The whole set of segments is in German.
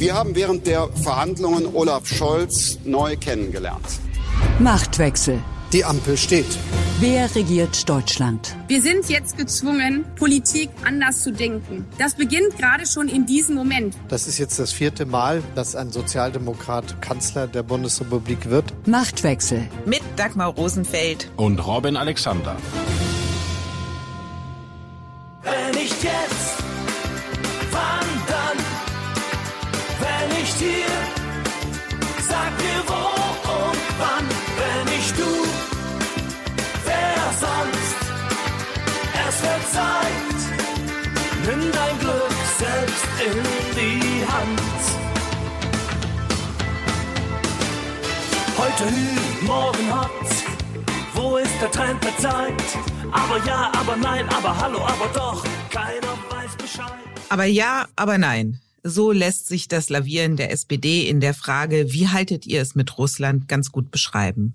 Wir haben während der Verhandlungen Olaf Scholz neu kennengelernt. Machtwechsel. Die Ampel steht. Wer regiert Deutschland? Wir sind jetzt gezwungen, Politik anders zu denken. Das beginnt gerade schon in diesem Moment. Das ist jetzt das vierte Mal, dass ein Sozialdemokrat Kanzler der Bundesrepublik wird. Machtwechsel. Mit Dagmar Rosenfeld und Robin Alexander. Wenn nicht jetzt, nimm dein Glück selbst in die Hand. Heute Hü, morgen Hot, wo ist der Trend der Zeit? Aber ja, aber nein, aber hallo, aber doch, keiner weiß Bescheid. Aber ja, aber nein. So lässt sich das Lavieren der SPD in der Frage, wie haltet ihr es mit Russland, ganz gut beschreiben.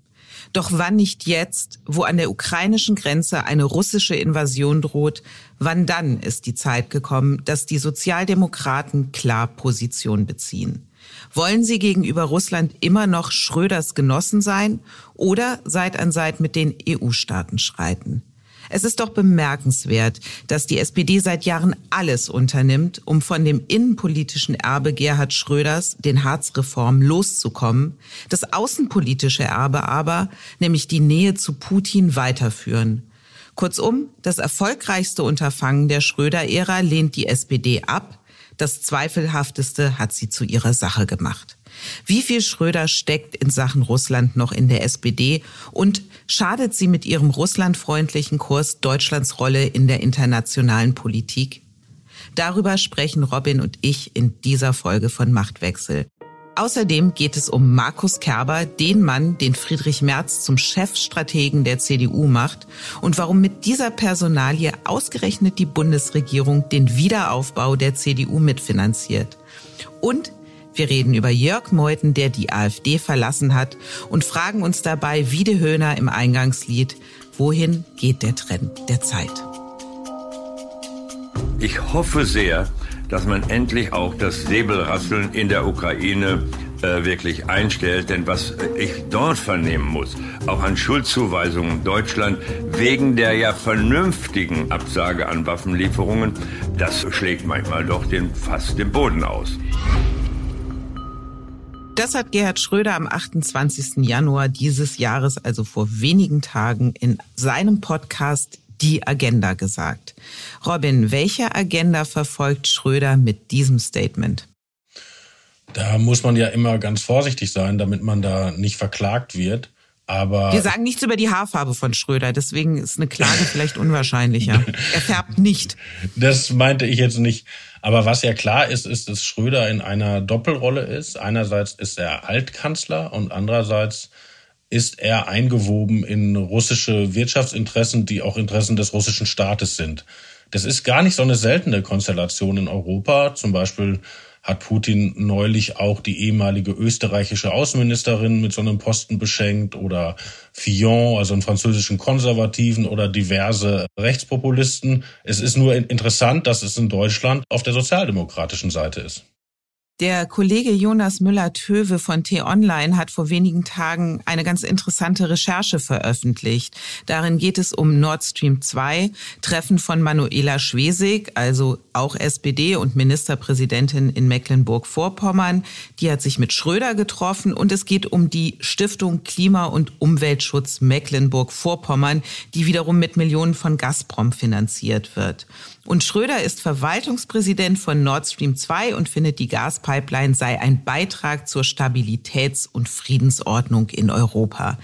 Doch wann nicht jetzt, wo an der ukrainischen Grenze eine russische Invasion droht, wann dann ist die Zeit gekommen, dass die Sozialdemokraten klar Position beziehen? Wollen sie gegenüber Russland immer noch Schröders Genossen sein oder Seit an Seit mit den EU-Staaten schreiten? Es ist doch bemerkenswert, dass die SPD seit Jahren alles unternimmt, um von dem innenpolitischen Erbe Gerhard Schröders, den Harzreform, loszukommen, das außenpolitische Erbe aber, nämlich die Nähe zu Putin, weiterführen. Kurzum, das erfolgreichste Unterfangen der Schröder-Ära lehnt die SPD ab, das Zweifelhafteste hat sie zu ihrer Sache gemacht. Wie viel Schröder steckt in Sachen Russland noch in der SPD und schadet sie mit ihrem russlandfreundlichen Kurs Deutschlands Rolle in der internationalen Politik? Darüber sprechen Robin und ich in dieser Folge von Machtwechsel. Außerdem geht es um Markus Kerber, den Mann, den Friedrich Merz zum Chefstrategen der CDU macht und warum mit dieser Personalie ausgerechnet die Bundesregierung den Wiederaufbau der CDU mitfinanziert. Und wir reden über Jörg Meuthen, der die AfD verlassen hat und fragen uns dabei, wie de Höhner im Eingangslied, wohin geht der Trend der Zeit? Ich hoffe sehr, dass man endlich auch das Säbelrasseln in der Ukraine äh, wirklich einstellt. Denn was ich dort vernehmen muss, auch an Schuldzuweisungen Deutschland wegen der ja vernünftigen Absage an Waffenlieferungen, das schlägt manchmal doch den, fast den Boden aus. Das hat Gerhard Schröder am 28. Januar dieses Jahres, also vor wenigen Tagen, in seinem Podcast die Agenda gesagt. Robin, welche Agenda verfolgt Schröder mit diesem Statement? Da muss man ja immer ganz vorsichtig sein, damit man da nicht verklagt wird. Aber wir sagen nichts über die Haarfarbe von Schröder, deswegen ist eine Klage vielleicht unwahrscheinlicher. Er färbt nicht. Das meinte ich jetzt nicht. Aber was ja klar ist, ist, dass Schröder in einer Doppelrolle ist. Einerseits ist er Altkanzler und andererseits ist er eingewoben in russische Wirtschaftsinteressen, die auch Interessen des russischen Staates sind. Das ist gar nicht so eine seltene Konstellation in Europa. Zum Beispiel hat Putin neulich auch die ehemalige österreichische Außenministerin mit so einem Posten beschenkt oder Fillon, also einen französischen Konservativen oder diverse Rechtspopulisten. Es ist nur interessant, dass es in Deutschland auf der sozialdemokratischen Seite ist. Der Kollege Jonas Müller-Töwe von T-Online hat vor wenigen Tagen eine ganz interessante Recherche veröffentlicht. Darin geht es um Nord Stream 2, Treffen von Manuela Schwesig, also auch SPD und Ministerpräsidentin in Mecklenburg-Vorpommern. Die hat sich mit Schröder getroffen und es geht um die Stiftung Klima- und Umweltschutz Mecklenburg-Vorpommern, die wiederum mit Millionen von Gazprom finanziert wird. Und Schröder ist Verwaltungspräsident von Nord Stream 2 und findet, die Gaspipeline sei ein Beitrag zur Stabilitäts- und Friedensordnung in Europa.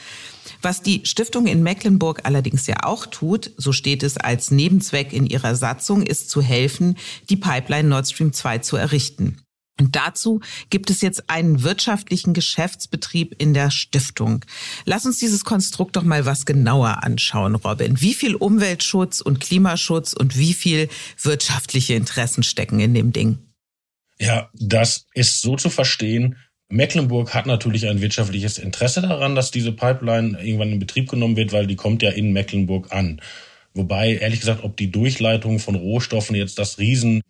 Was die Stiftung in Mecklenburg allerdings ja auch tut, so steht es als Nebenzweck in ihrer Satzung, ist zu helfen, die Pipeline Nord Stream 2 zu errichten. Und dazu gibt es jetzt einen wirtschaftlichen Geschäftsbetrieb in der Stiftung. Lass uns dieses Konstrukt doch mal was genauer anschauen, Robin. Wie viel Umweltschutz und Klimaschutz und wie viel wirtschaftliche Interessen stecken in dem Ding? Ja, das ist so zu verstehen. Mecklenburg hat natürlich ein wirtschaftliches Interesse daran, dass diese Pipeline irgendwann in Betrieb genommen wird, weil die kommt ja in Mecklenburg an. Wobei, ehrlich gesagt, ob die Durchleitung von Rohstoffen jetzt das Riesen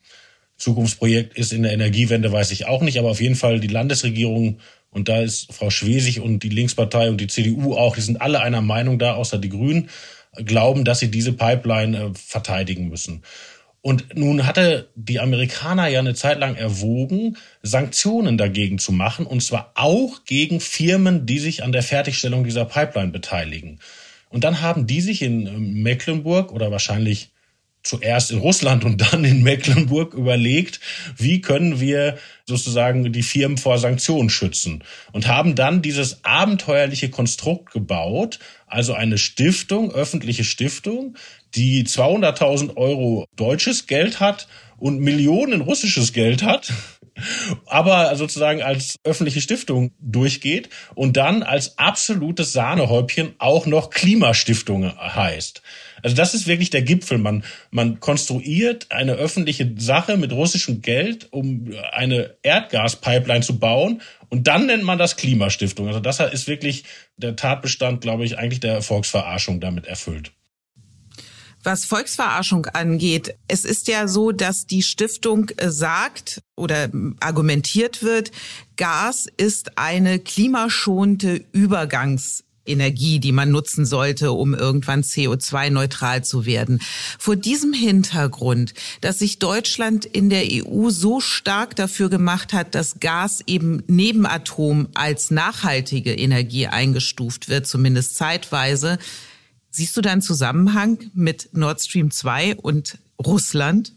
Zukunftsprojekt ist in der Energiewende, weiß ich auch nicht, aber auf jeden Fall die Landesregierung und da ist Frau Schwesig und die Linkspartei und die CDU auch, die sind alle einer Meinung da, außer die Grünen, glauben, dass sie diese Pipeline äh, verteidigen müssen. Und nun hatte die Amerikaner ja eine Zeit lang erwogen, Sanktionen dagegen zu machen, und zwar auch gegen Firmen, die sich an der Fertigstellung dieser Pipeline beteiligen. Und dann haben die sich in ähm, Mecklenburg oder wahrscheinlich zuerst in Russland und dann in Mecklenburg überlegt, wie können wir sozusagen die Firmen vor Sanktionen schützen. Und haben dann dieses abenteuerliche Konstrukt gebaut, also eine Stiftung, öffentliche Stiftung, die 200.000 Euro deutsches Geld hat und Millionen russisches Geld hat aber sozusagen als öffentliche Stiftung durchgeht und dann als absolutes Sahnehäubchen auch noch Klimastiftung heißt. Also das ist wirklich der Gipfel. Man, man konstruiert eine öffentliche Sache mit russischem Geld, um eine Erdgaspipeline zu bauen und dann nennt man das Klimastiftung. Also das ist wirklich der Tatbestand, glaube ich, eigentlich der Volksverarschung damit erfüllt. Was Volksverarschung angeht, es ist ja so, dass die Stiftung äh, sagt oder argumentiert wird, Gas ist eine klimaschonende Übergangsenergie, die man nutzen sollte, um irgendwann CO2-neutral zu werden. Vor diesem Hintergrund, dass sich Deutschland in der EU so stark dafür gemacht hat, dass Gas eben neben Atom als nachhaltige Energie eingestuft wird, zumindest zeitweise, Siehst du da einen Zusammenhang mit Nord Stream 2 und Russland?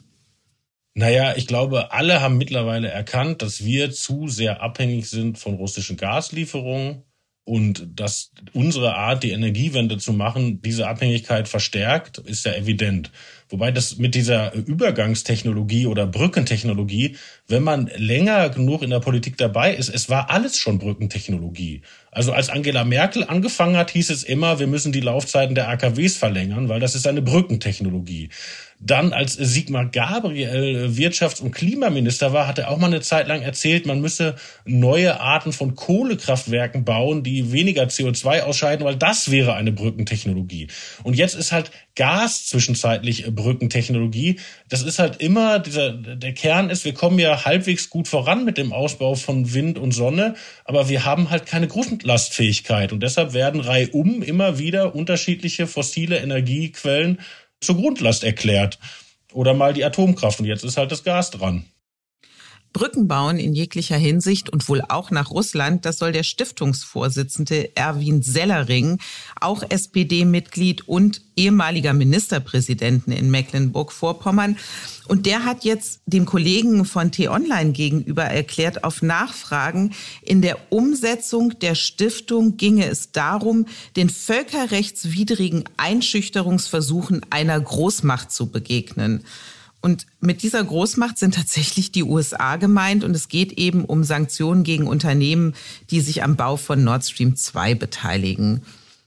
Naja, ich glaube, alle haben mittlerweile erkannt, dass wir zu sehr abhängig sind von russischen Gaslieferungen und dass unsere Art, die Energiewende zu machen, diese Abhängigkeit verstärkt, ist ja evident. Wobei das mit dieser Übergangstechnologie oder Brückentechnologie, wenn man länger genug in der Politik dabei ist, es war alles schon Brückentechnologie. Also als Angela Merkel angefangen hat, hieß es immer, wir müssen die Laufzeiten der AKWs verlängern, weil das ist eine Brückentechnologie. Dann, als Sigmar Gabriel Wirtschafts- und Klimaminister war, hat er auch mal eine Zeit lang erzählt, man müsse neue Arten von Kohlekraftwerken bauen, die weniger CO2 ausscheiden, weil das wäre eine Brückentechnologie. Und jetzt ist halt Gas zwischenzeitlich Brückentechnologie. Das ist halt immer dieser, der Kern ist, wir kommen ja halbwegs gut voran mit dem Ausbau von Wind und Sonne, aber wir haben halt keine Grundlastfähigkeit und deshalb werden reihum immer wieder unterschiedliche fossile Energiequellen zur Grundlast erklärt. Oder mal die Atomkraft und jetzt ist halt das Gas dran. Brücken bauen in jeglicher Hinsicht und wohl auch nach Russland, das soll der Stiftungsvorsitzende Erwin Sellering, auch SPD-Mitglied und ehemaliger Ministerpräsidenten in Mecklenburg-Vorpommern. Und der hat jetzt dem Kollegen von T-Online gegenüber erklärt, auf Nachfragen, in der Umsetzung der Stiftung ginge es darum, den völkerrechtswidrigen Einschüchterungsversuchen einer Großmacht zu begegnen. Und mit dieser Großmacht sind tatsächlich die USA gemeint und es geht eben um Sanktionen gegen Unternehmen, die sich am Bau von Nord Stream 2 beteiligen.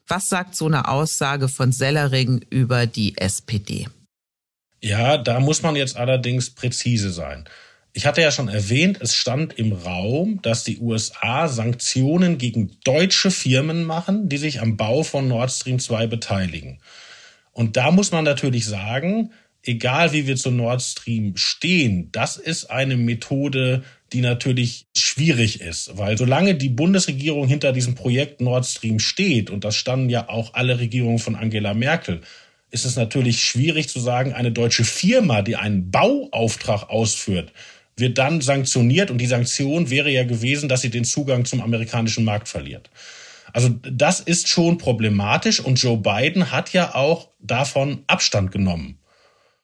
Was sagt so eine Aussage von Sellering über die SPD? Ja, da muss man jetzt allerdings präzise sein. Ich hatte ja schon erwähnt, es stand im Raum, dass die USA Sanktionen gegen deutsche Firmen machen, die sich am Bau von Nord Stream 2 beteiligen. Und da muss man natürlich sagen, egal wie wir zu Nord Stream stehen, das ist eine Methode, die natürlich schwierig ist, weil solange die Bundesregierung hinter diesem Projekt Nord Stream steht, und das standen ja auch alle Regierungen von Angela Merkel, ist es natürlich schwierig zu sagen, eine deutsche Firma, die einen Bauauftrag ausführt, wird dann sanktioniert. Und die Sanktion wäre ja gewesen, dass sie den Zugang zum amerikanischen Markt verliert. Also das ist schon problematisch. Und Joe Biden hat ja auch davon Abstand genommen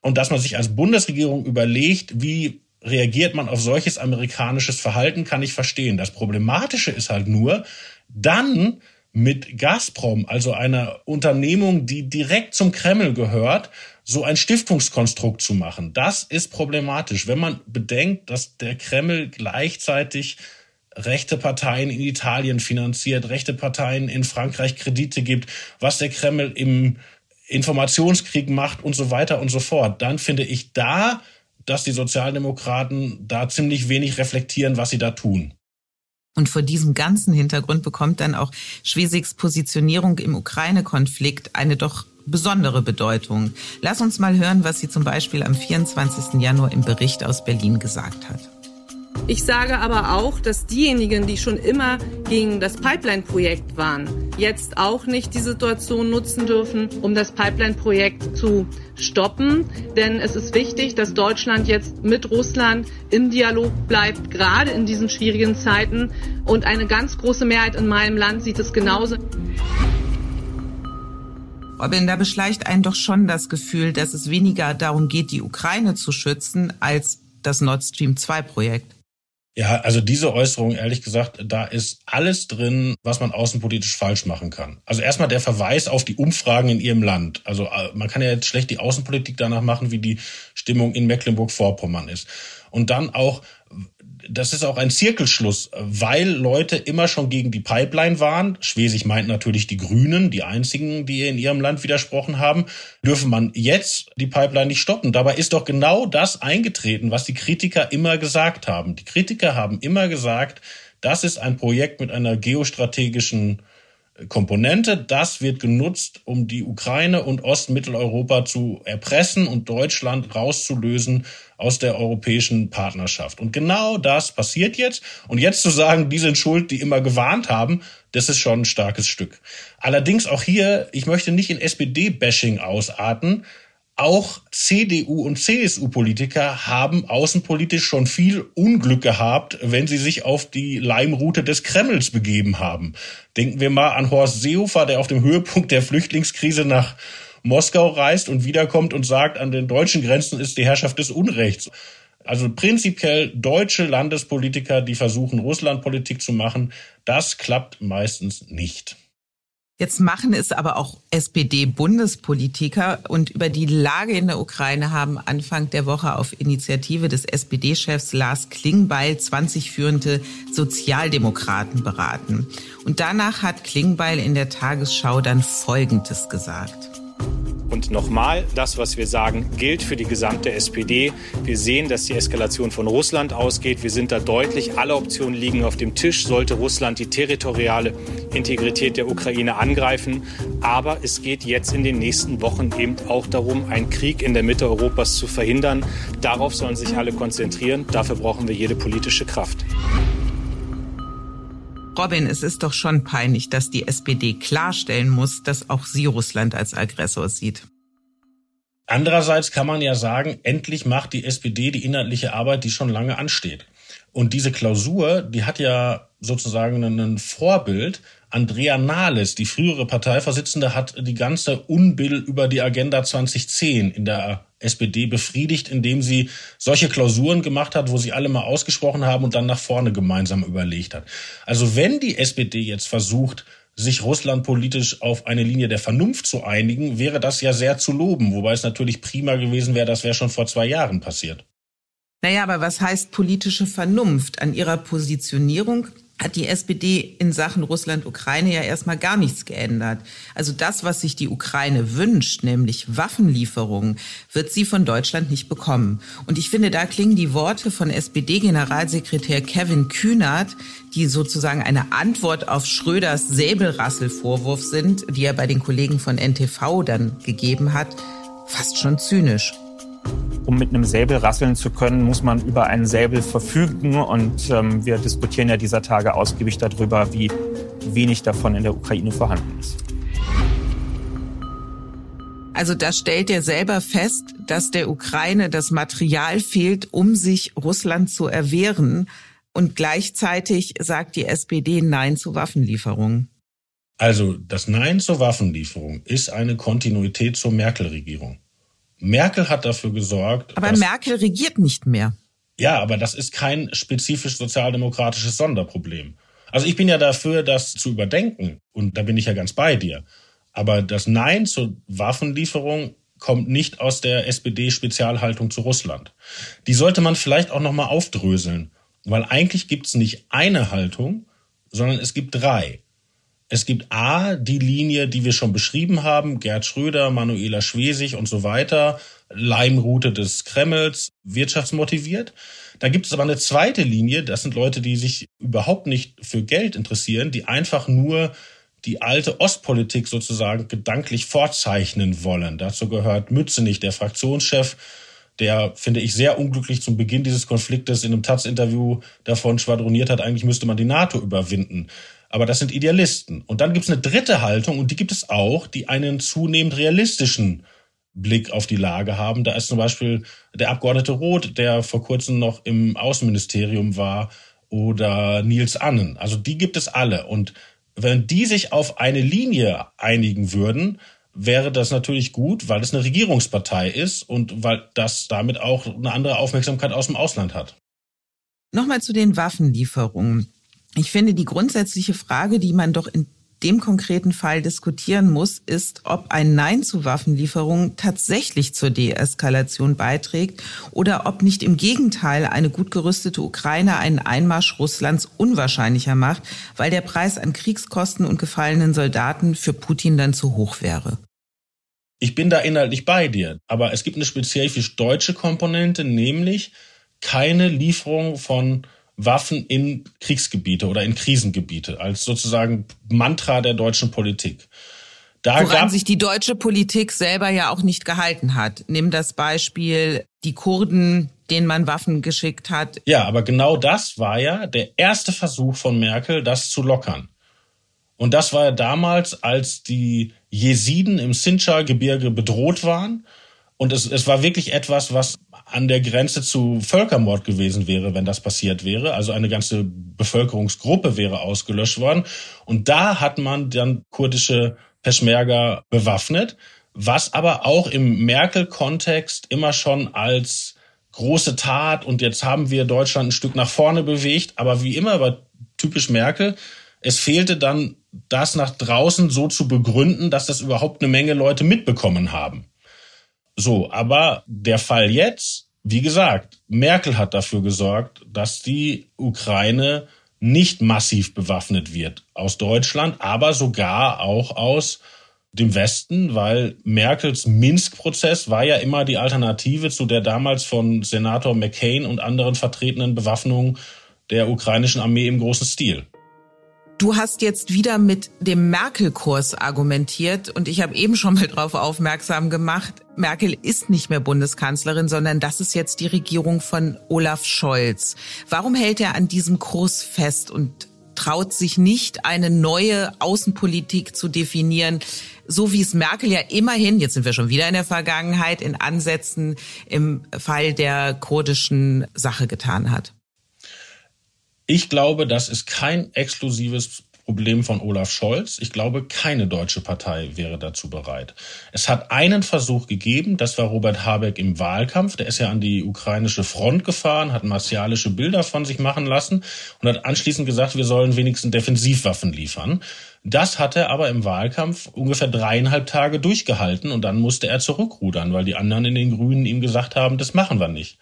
und dass man sich als Bundesregierung überlegt, wie reagiert man auf solches amerikanisches Verhalten, kann ich verstehen. Das Problematische ist halt nur, dann mit Gazprom, also einer Unternehmung, die direkt zum Kreml gehört, so ein Stiftungskonstrukt zu machen. Das ist problematisch, wenn man bedenkt, dass der Kreml gleichzeitig rechte Parteien in Italien finanziert, rechte Parteien in Frankreich Kredite gibt, was der Kreml im Informationskrieg macht und so weiter und so fort, dann finde ich da, dass die Sozialdemokraten da ziemlich wenig reflektieren, was sie da tun. Und vor diesem ganzen Hintergrund bekommt dann auch Schwesigs Positionierung im Ukraine-Konflikt eine doch besondere Bedeutung. Lass uns mal hören, was sie zum Beispiel am 24. Januar im Bericht aus Berlin gesagt hat. Ich sage aber auch, dass diejenigen, die schon immer gegen das Pipeline-Projekt waren, jetzt auch nicht die Situation nutzen dürfen, um das Pipeline-Projekt zu stoppen. Denn es ist wichtig, dass Deutschland jetzt mit Russland im Dialog bleibt, gerade in diesen schwierigen Zeiten. Und eine ganz große Mehrheit in meinem Land sieht es genauso. Robin, da beschleicht einen doch schon das Gefühl, dass es weniger darum geht, die Ukraine zu schützen, als das Nord Stream 2 Projekt. Ja, also diese Äußerung, ehrlich gesagt, da ist alles drin, was man außenpolitisch falsch machen kann. Also erstmal der Verweis auf die Umfragen in ihrem Land. Also äh, man kann ja jetzt schlecht die Außenpolitik danach machen, wie die Stimmung in Mecklenburg-Vorpommern ist. Und dann auch, das ist auch ein Zirkelschluss, weil Leute immer schon gegen die Pipeline waren. Schwesig meint natürlich die Grünen, die einzigen, die in ihrem Land widersprochen haben. Dürfe man jetzt die Pipeline nicht stoppen? Dabei ist doch genau das eingetreten, was die Kritiker immer gesagt haben. Die Kritiker haben immer gesagt, das ist ein Projekt mit einer geostrategischen Komponente. Das wird genutzt, um die Ukraine und Ostmitteleuropa zu erpressen und Deutschland rauszulösen aus der europäischen Partnerschaft. Und genau das passiert jetzt. Und jetzt zu sagen, die sind schuld, die immer gewarnt haben, das ist schon ein starkes Stück. Allerdings auch hier, ich möchte nicht in SPD-Bashing ausarten. Auch CDU und CSU-Politiker haben außenpolitisch schon viel Unglück gehabt, wenn sie sich auf die Leimroute des Kremls begeben haben. Denken wir mal an Horst Seehofer, der auf dem Höhepunkt der Flüchtlingskrise nach Moskau reist und wiederkommt und sagt, an den deutschen Grenzen ist die Herrschaft des Unrechts. Also prinzipiell deutsche Landespolitiker, die versuchen, Russlandpolitik zu machen, das klappt meistens nicht. Jetzt machen es aber auch SPD-Bundespolitiker und über die Lage in der Ukraine haben Anfang der Woche auf Initiative des SPD-Chefs Lars Klingbeil 20 führende Sozialdemokraten beraten. Und danach hat Klingbeil in der Tagesschau dann Folgendes gesagt. Und nochmal, das, was wir sagen, gilt für die gesamte SPD. Wir sehen, dass die Eskalation von Russland ausgeht. Wir sind da deutlich. Alle Optionen liegen auf dem Tisch. Sollte Russland die territoriale Integrität der Ukraine angreifen. Aber es geht jetzt in den nächsten Wochen eben auch darum, einen Krieg in der Mitte Europas zu verhindern. Darauf sollen sich alle konzentrieren. Dafür brauchen wir jede politische Kraft. Robin, es ist doch schon peinlich, dass die SPD klarstellen muss, dass auch sie Russland als Aggressor sieht. Andererseits kann man ja sagen, endlich macht die SPD die inhaltliche Arbeit, die schon lange ansteht. Und diese Klausur, die hat ja sozusagen ein Vorbild. Andrea Nahles, die frühere Parteivorsitzende, hat die ganze Unbill über die Agenda 2010 in der SPD befriedigt, indem sie solche Klausuren gemacht hat, wo sie alle mal ausgesprochen haben und dann nach vorne gemeinsam überlegt hat. Also wenn die SPD jetzt versucht, sich Russland politisch auf eine Linie der Vernunft zu einigen, wäre das ja sehr zu loben, wobei es natürlich prima gewesen wäre, das wäre schon vor zwei Jahren passiert. Naja, aber was heißt politische Vernunft? An ihrer Positionierung hat die SPD in Sachen Russland-Ukraine ja erstmal gar nichts geändert. Also das, was sich die Ukraine wünscht, nämlich Waffenlieferungen, wird sie von Deutschland nicht bekommen. Und ich finde, da klingen die Worte von SPD-Generalsekretär Kevin Kühnert, die sozusagen eine Antwort auf Schröders Säbelrasselvorwurf sind, die er bei den Kollegen von NTV dann gegeben hat, fast schon zynisch. Um mit einem Säbel rasseln zu können, muss man über einen Säbel verfügen. Und ähm, wir diskutieren ja dieser Tage ausgiebig darüber, wie wenig davon in der Ukraine vorhanden ist. Also da stellt er selber fest, dass der Ukraine das Material fehlt, um sich Russland zu erwehren. Und gleichzeitig sagt die SPD Nein zu Waffenlieferungen. Also das Nein zur Waffenlieferung ist eine Kontinuität zur Merkel-Regierung. Merkel hat dafür gesorgt. Aber Merkel regiert nicht mehr. Ja, aber das ist kein spezifisch sozialdemokratisches Sonderproblem. Also ich bin ja dafür, das zu überdenken. Und da bin ich ja ganz bei dir. Aber das Nein zur Waffenlieferung kommt nicht aus der SPD-Spezialhaltung zu Russland. Die sollte man vielleicht auch nochmal aufdröseln. Weil eigentlich gibt es nicht eine Haltung, sondern es gibt drei. Es gibt A, die Linie, die wir schon beschrieben haben, Gerd Schröder, Manuela Schwesig und so weiter, Leimroute des Kremls, wirtschaftsmotiviert. Da gibt es aber eine zweite Linie, das sind Leute, die sich überhaupt nicht für Geld interessieren, die einfach nur die alte Ostpolitik sozusagen gedanklich vorzeichnen wollen. Dazu gehört Mützenich, der Fraktionschef, der, finde ich, sehr unglücklich zum Beginn dieses Konfliktes in einem Taz-Interview davon schwadroniert hat, eigentlich müsste man die NATO überwinden. Aber das sind Idealisten. Und dann gibt es eine dritte Haltung, und die gibt es auch, die einen zunehmend realistischen Blick auf die Lage haben. Da ist zum Beispiel der Abgeordnete Roth, der vor kurzem noch im Außenministerium war, oder Nils Annen. Also die gibt es alle. Und wenn die sich auf eine Linie einigen würden, wäre das natürlich gut, weil es eine Regierungspartei ist und weil das damit auch eine andere Aufmerksamkeit aus dem Ausland hat. Nochmal zu den Waffenlieferungen. Ich finde, die grundsätzliche Frage, die man doch in dem konkreten Fall diskutieren muss, ist, ob ein Nein zu Waffenlieferungen tatsächlich zur Deeskalation beiträgt oder ob nicht im Gegenteil eine gut gerüstete Ukraine einen Einmarsch Russlands unwahrscheinlicher macht, weil der Preis an Kriegskosten und gefallenen Soldaten für Putin dann zu hoch wäre. Ich bin da inhaltlich bei dir, aber es gibt eine spezifisch deutsche Komponente, nämlich keine Lieferung von Waffen in Kriegsgebiete oder in Krisengebiete als sozusagen Mantra der deutschen Politik. Da Woran sich die deutsche Politik selber ja auch nicht gehalten hat. Nimm das Beispiel die Kurden, denen man Waffen geschickt hat. Ja, aber genau das war ja der erste Versuch von Merkel, das zu lockern. Und das war ja damals, als die Jesiden im Sinjar-Gebirge bedroht waren. Und es, es war wirklich etwas, was an der Grenze zu Völkermord gewesen wäre, wenn das passiert wäre. Also eine ganze Bevölkerungsgruppe wäre ausgelöscht worden. Und da hat man dann kurdische Peschmerga bewaffnet, was aber auch im Merkel-Kontext immer schon als große Tat und jetzt haben wir Deutschland ein Stück nach vorne bewegt. Aber wie immer war typisch Merkel, es fehlte dann das nach draußen so zu begründen, dass das überhaupt eine Menge Leute mitbekommen haben. So, aber der Fall jetzt, wie gesagt, Merkel hat dafür gesorgt, dass die Ukraine nicht massiv bewaffnet wird aus Deutschland, aber sogar auch aus dem Westen, weil Merkels Minsk-Prozess war ja immer die Alternative zu der damals von Senator McCain und anderen vertretenen Bewaffnung der ukrainischen Armee im großen Stil. Du hast jetzt wieder mit dem Merkel-Kurs argumentiert und ich habe eben schon mal darauf aufmerksam gemacht, Merkel ist nicht mehr Bundeskanzlerin, sondern das ist jetzt die Regierung von Olaf Scholz. Warum hält er an diesem Kurs fest und traut sich nicht, eine neue Außenpolitik zu definieren, so wie es Merkel ja immerhin, jetzt sind wir schon wieder in der Vergangenheit, in Ansätzen im Fall der kurdischen Sache getan hat? Ich glaube, das ist kein exklusives Problem von Olaf Scholz. Ich glaube, keine deutsche Partei wäre dazu bereit. Es hat einen Versuch gegeben, das war Robert Habeck im Wahlkampf. Der ist ja an die ukrainische Front gefahren, hat martialische Bilder von sich machen lassen und hat anschließend gesagt, wir sollen wenigstens Defensivwaffen liefern. Das hat er aber im Wahlkampf ungefähr dreieinhalb Tage durchgehalten und dann musste er zurückrudern, weil die anderen in den Grünen ihm gesagt haben, das machen wir nicht.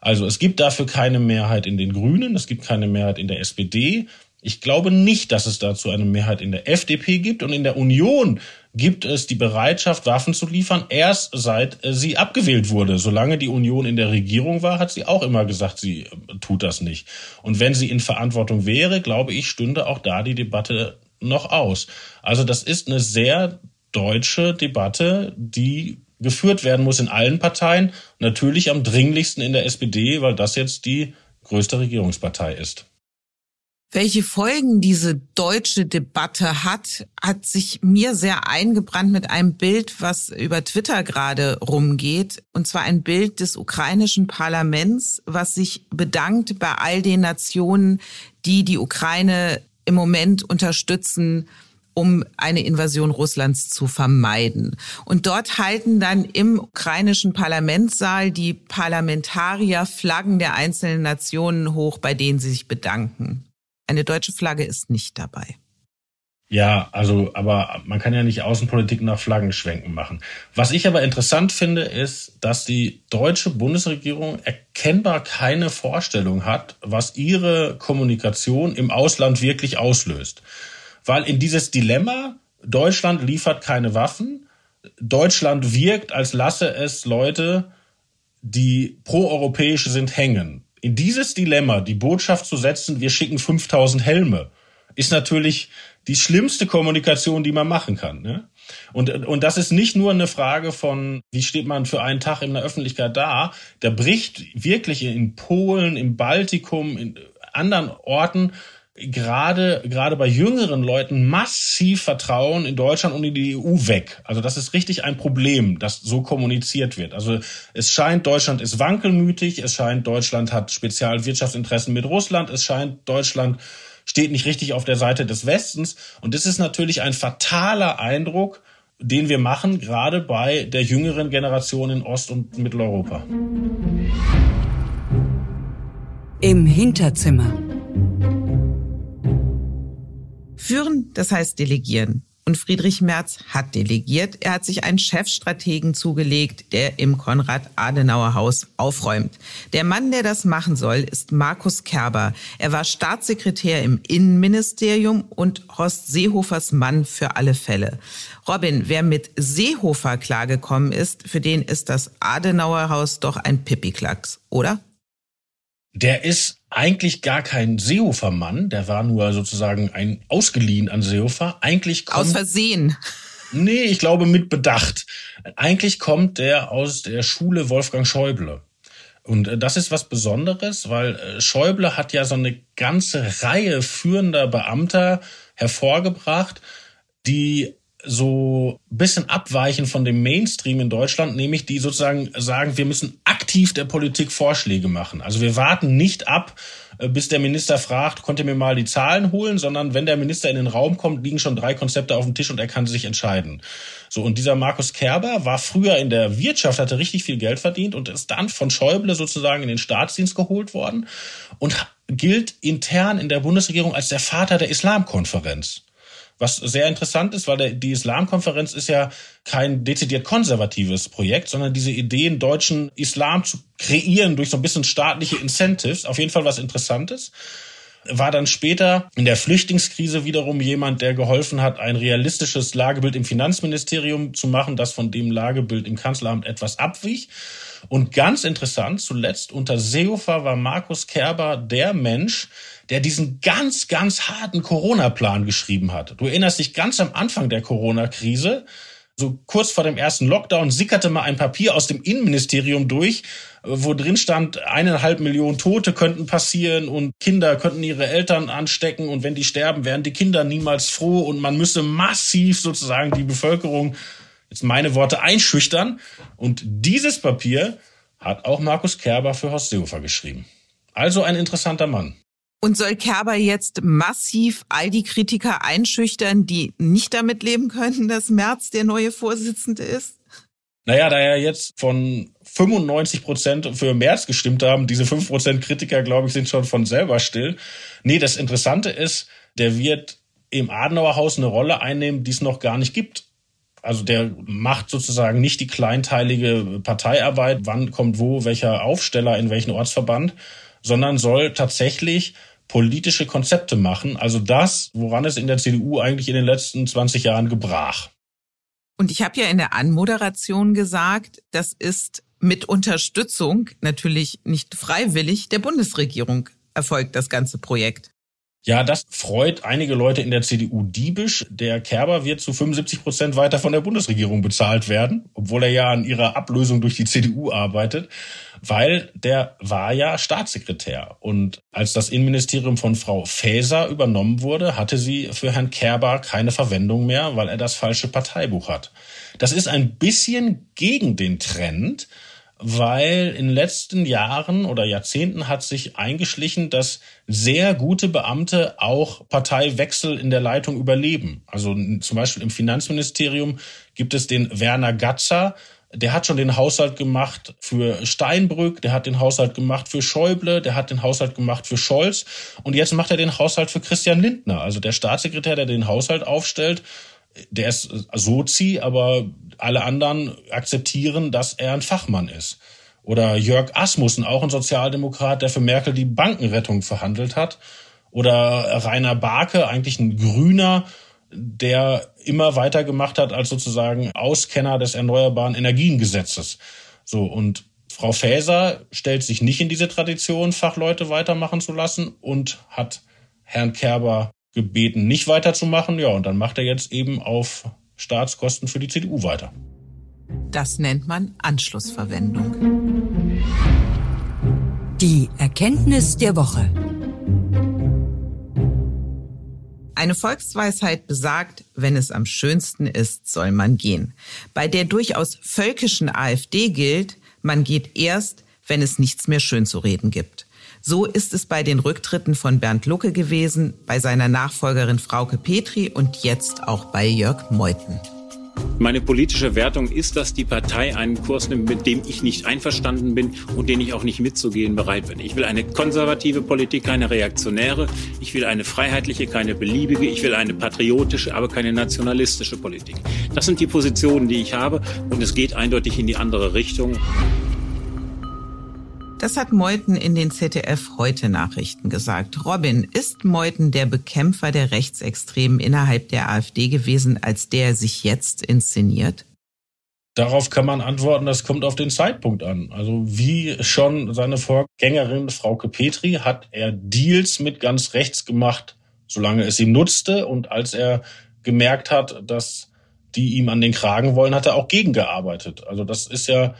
Also es gibt dafür keine Mehrheit in den Grünen, es gibt keine Mehrheit in der SPD. Ich glaube nicht, dass es dazu eine Mehrheit in der FDP gibt und in der Union gibt es die Bereitschaft, Waffen zu liefern, erst seit äh, sie abgewählt wurde. Solange die Union in der Regierung war, hat sie auch immer gesagt, sie äh, tut das nicht. Und wenn sie in Verantwortung wäre, glaube ich, stünde auch da die Debatte noch aus. Also das ist eine sehr deutsche Debatte, die geführt werden muss in allen Parteien. Natürlich am dringlichsten in der SPD, weil das jetzt die größte Regierungspartei ist. Welche Folgen diese deutsche Debatte hat, hat sich mir sehr eingebrannt mit einem Bild, was über Twitter gerade rumgeht. Und zwar ein Bild des ukrainischen Parlaments, was sich bedankt bei all den Nationen, die die Ukraine im Moment unterstützen, um eine Invasion Russlands zu vermeiden. Und dort halten dann im ukrainischen Parlamentssaal die Parlamentarier Flaggen der einzelnen Nationen hoch, bei denen sie sich bedanken. Eine deutsche Flagge ist nicht dabei. Ja, also, aber man kann ja nicht Außenpolitik nach Flaggenschwenken machen. Was ich aber interessant finde, ist, dass die deutsche Bundesregierung erkennbar keine Vorstellung hat, was ihre Kommunikation im Ausland wirklich auslöst weil in dieses Dilemma, Deutschland liefert keine Waffen, Deutschland wirkt, als lasse es Leute, die proeuropäisch sind, hängen. In dieses Dilemma die Botschaft zu setzen, wir schicken 5000 Helme, ist natürlich die schlimmste Kommunikation, die man machen kann. Ne? Und, und das ist nicht nur eine Frage von, wie steht man für einen Tag in der Öffentlichkeit da. Da bricht wirklich in Polen, im Baltikum, in anderen Orten gerade gerade bei jüngeren Leuten massiv Vertrauen in Deutschland und in die EU weg. Also das ist richtig ein Problem, dass so kommuniziert wird. Also es scheint Deutschland ist wankelmütig, es scheint Deutschland hat Spezialwirtschaftsinteressen mit Russland, es scheint Deutschland steht nicht richtig auf der Seite des Westens und das ist natürlich ein fataler Eindruck, den wir machen, gerade bei der jüngeren Generation in Ost- und Mitteleuropa. Im Hinterzimmer. Führen, das heißt delegieren. Und Friedrich Merz hat delegiert. Er hat sich einen Chefstrategen zugelegt, der im Konrad-Adenauer-Haus aufräumt. Der Mann, der das machen soll, ist Markus Kerber. Er war Staatssekretär im Innenministerium und Horst Seehofers Mann für alle Fälle. Robin, wer mit Seehofer klargekommen ist, für den ist das Adenauer-Haus doch ein Pipiklacks, oder? Der ist eigentlich gar kein Seehofer-Mann, der war nur sozusagen ein ausgeliehen an Seehofer. Eigentlich kommt, Aus Versehen. Nee, ich glaube mit Bedacht. Eigentlich kommt der aus der Schule Wolfgang Schäuble. Und äh, das ist was Besonderes, weil äh, Schäuble hat ja so eine ganze Reihe führender Beamter hervorgebracht, die so bisschen abweichen von dem Mainstream in Deutschland, nämlich die sozusagen sagen, wir müssen aktiv der Politik Vorschläge machen. Also wir warten nicht ab, äh, bis der Minister fragt, konnte mir mal die Zahlen holen, sondern wenn der Minister in den Raum kommt, liegen schon drei Konzepte auf dem Tisch und er kann sich entscheiden. So, und dieser Markus Kerber war früher in der Wirtschaft, hatte richtig viel Geld verdient und ist dann von Schäuble sozusagen in den Staatsdienst geholt worden und gilt intern in der Bundesregierung als der Vater der Islamkonferenz. Was sehr interessant ist, weil der, die Islamkonferenz ist ja kein dezidiert konservatives Projekt, sondern diese Ideen, deutschen Islam zu kreieren durch so ein bisschen staatliche Incentives, auf jeden Fall was Interessantes war dann später in der Flüchtlingskrise wiederum jemand, der geholfen hat, ein realistisches Lagebild im Finanzministerium zu machen, das von dem Lagebild im Kanzleramt etwas abwich. Und ganz interessant, zuletzt unter Seehofer war Markus Kerber der Mensch, der diesen ganz, ganz harten Corona-Plan geschrieben hat. Du erinnerst dich ganz am Anfang der Corona-Krise, so kurz vor dem ersten Lockdown sickerte mal ein Papier aus dem Innenministerium durch, wo drin stand, eineinhalb Millionen Tote könnten passieren und Kinder könnten ihre Eltern anstecken und wenn die sterben, wären die Kinder niemals froh und man müsse massiv sozusagen die Bevölkerung, jetzt meine Worte, einschüchtern. Und dieses Papier hat auch Markus Kerber für Horst Seehofer geschrieben. Also ein interessanter Mann. Und soll Kerber jetzt massiv all die Kritiker einschüchtern, die nicht damit leben können, dass Merz der neue Vorsitzende ist? Naja, da er jetzt von 95 Prozent für Merz gestimmt haben, diese 5 Prozent Kritiker, glaube ich, sind schon von selber still. Nee, das Interessante ist, der wird im Adenauer Haus eine Rolle einnehmen, die es noch gar nicht gibt. Also der macht sozusagen nicht die kleinteilige Parteiarbeit, wann kommt wo, welcher Aufsteller in welchen Ortsverband, sondern soll tatsächlich politische Konzepte machen. Also das, woran es in der CDU eigentlich in den letzten 20 Jahren gebrach. Und ich habe ja in der Anmoderation gesagt, das ist mit Unterstützung, natürlich nicht freiwillig, der Bundesregierung erfolgt das ganze Projekt. Ja, das freut einige Leute in der CDU diebisch. Der Kerber wird zu 75 Prozent weiter von der Bundesregierung bezahlt werden, obwohl er ja an ihrer Ablösung durch die CDU arbeitet, weil der war ja Staatssekretär. Und als das Innenministerium von Frau Faeser übernommen wurde, hatte sie für Herrn Kerber keine Verwendung mehr, weil er das falsche Parteibuch hat. Das ist ein bisschen gegen den Trend, weil in letzten Jahren oder Jahrzehnten hat sich eingeschlichen, dass sehr gute Beamte auch Parteiwechsel in der Leitung überleben. Also zum Beispiel im Finanzministerium gibt es den Werner Gatzer, der hat schon den Haushalt gemacht für Steinbrück, der hat den Haushalt gemacht für Schäuble, der hat den Haushalt gemacht für Scholz und jetzt macht er den Haushalt für Christian Lindner, also der Staatssekretär, der den Haushalt aufstellt der ist Sozi, aber alle anderen akzeptieren, dass er ein Fachmann ist. Oder Jörg Asmussen, auch ein Sozialdemokrat, der für Merkel die Bankenrettung verhandelt hat. Oder Rainer Barke, eigentlich ein Grüner, der immer weiter gemacht hat als sozusagen Auskenner des Erneuerbaren Energiengesetzes. So, und Frau Faeser stellt sich nicht in diese Tradition, Fachleute weitermachen zu lassen und hat Herrn Kerber gebeten, nicht weiterzumachen. Ja, und dann macht er jetzt eben auf Staatskosten für die CDU weiter. Das nennt man Anschlussverwendung. Die Erkenntnis der Woche. Eine Volksweisheit besagt, wenn es am schönsten ist, soll man gehen. Bei der durchaus völkischen AfD gilt, man geht erst, wenn es nichts mehr schön zu reden gibt. So ist es bei den Rücktritten von Bernd Lucke gewesen, bei seiner Nachfolgerin Frauke Petri und jetzt auch bei Jörg Meuthen. Meine politische Wertung ist, dass die Partei einen Kurs nimmt, mit dem ich nicht einverstanden bin und den ich auch nicht mitzugehen bereit bin. Ich will eine konservative Politik, keine reaktionäre. Ich will eine freiheitliche, keine beliebige. Ich will eine patriotische, aber keine nationalistische Politik. Das sind die Positionen, die ich habe und es geht eindeutig in die andere Richtung. Das hat Meuthen in den ZDF heute Nachrichten gesagt. Robin, ist Meuthen der Bekämpfer der Rechtsextremen innerhalb der AfD gewesen, als der sich jetzt inszeniert? Darauf kann man antworten, das kommt auf den Zeitpunkt an. Also wie schon seine Vorgängerin Frauke Petri hat er Deals mit ganz rechts gemacht, solange es ihm nutzte. Und als er gemerkt hat, dass die ihm an den Kragen wollen, hat er auch gegengearbeitet. Also das ist ja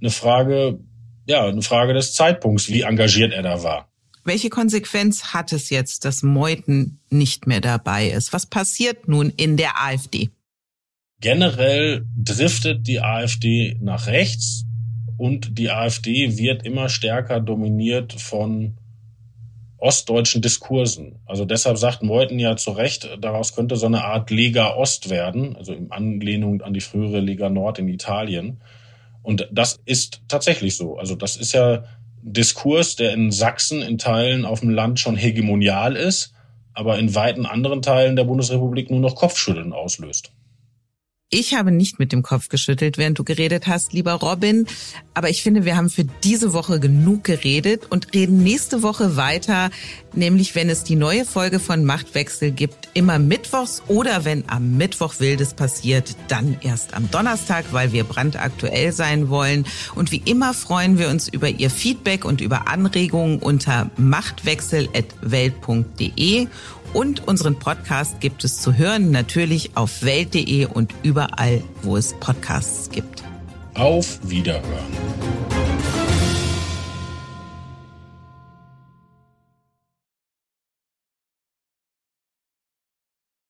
eine Frage, ja, eine Frage des Zeitpunkts, wie engagiert er da war. Welche Konsequenz hat es jetzt, dass Meuthen nicht mehr dabei ist? Was passiert nun in der AfD? Generell driftet die AfD nach rechts und die AfD wird immer stärker dominiert von ostdeutschen Diskursen. Also deshalb sagt Meuthen ja zu Recht, daraus könnte so eine Art Lega Ost werden, also in Anlehnung an die frühere Lega Nord in Italien. Und das ist tatsächlich so. Also das ist ja Diskurs, der in Sachsen in Teilen auf dem Land schon hegemonial ist, aber in weiten anderen Teilen der Bundesrepublik nur noch Kopfschütteln auslöst. Ich habe nicht mit dem Kopf geschüttelt, während du geredet hast, lieber Robin. Aber ich finde, wir haben für diese Woche genug geredet und reden nächste Woche weiter, nämlich wenn es die neue Folge von Machtwechsel gibt, immer mittwochs oder wenn am Mittwoch Wildes passiert, dann erst am Donnerstag, weil wir brandaktuell sein wollen. Und wie immer freuen wir uns über Ihr Feedback und über Anregungen unter machtwechsel.welt.de und unseren Podcast gibt es zu hören natürlich auf welt.de und überall, wo es Podcasts gibt. Auf Wiederhören.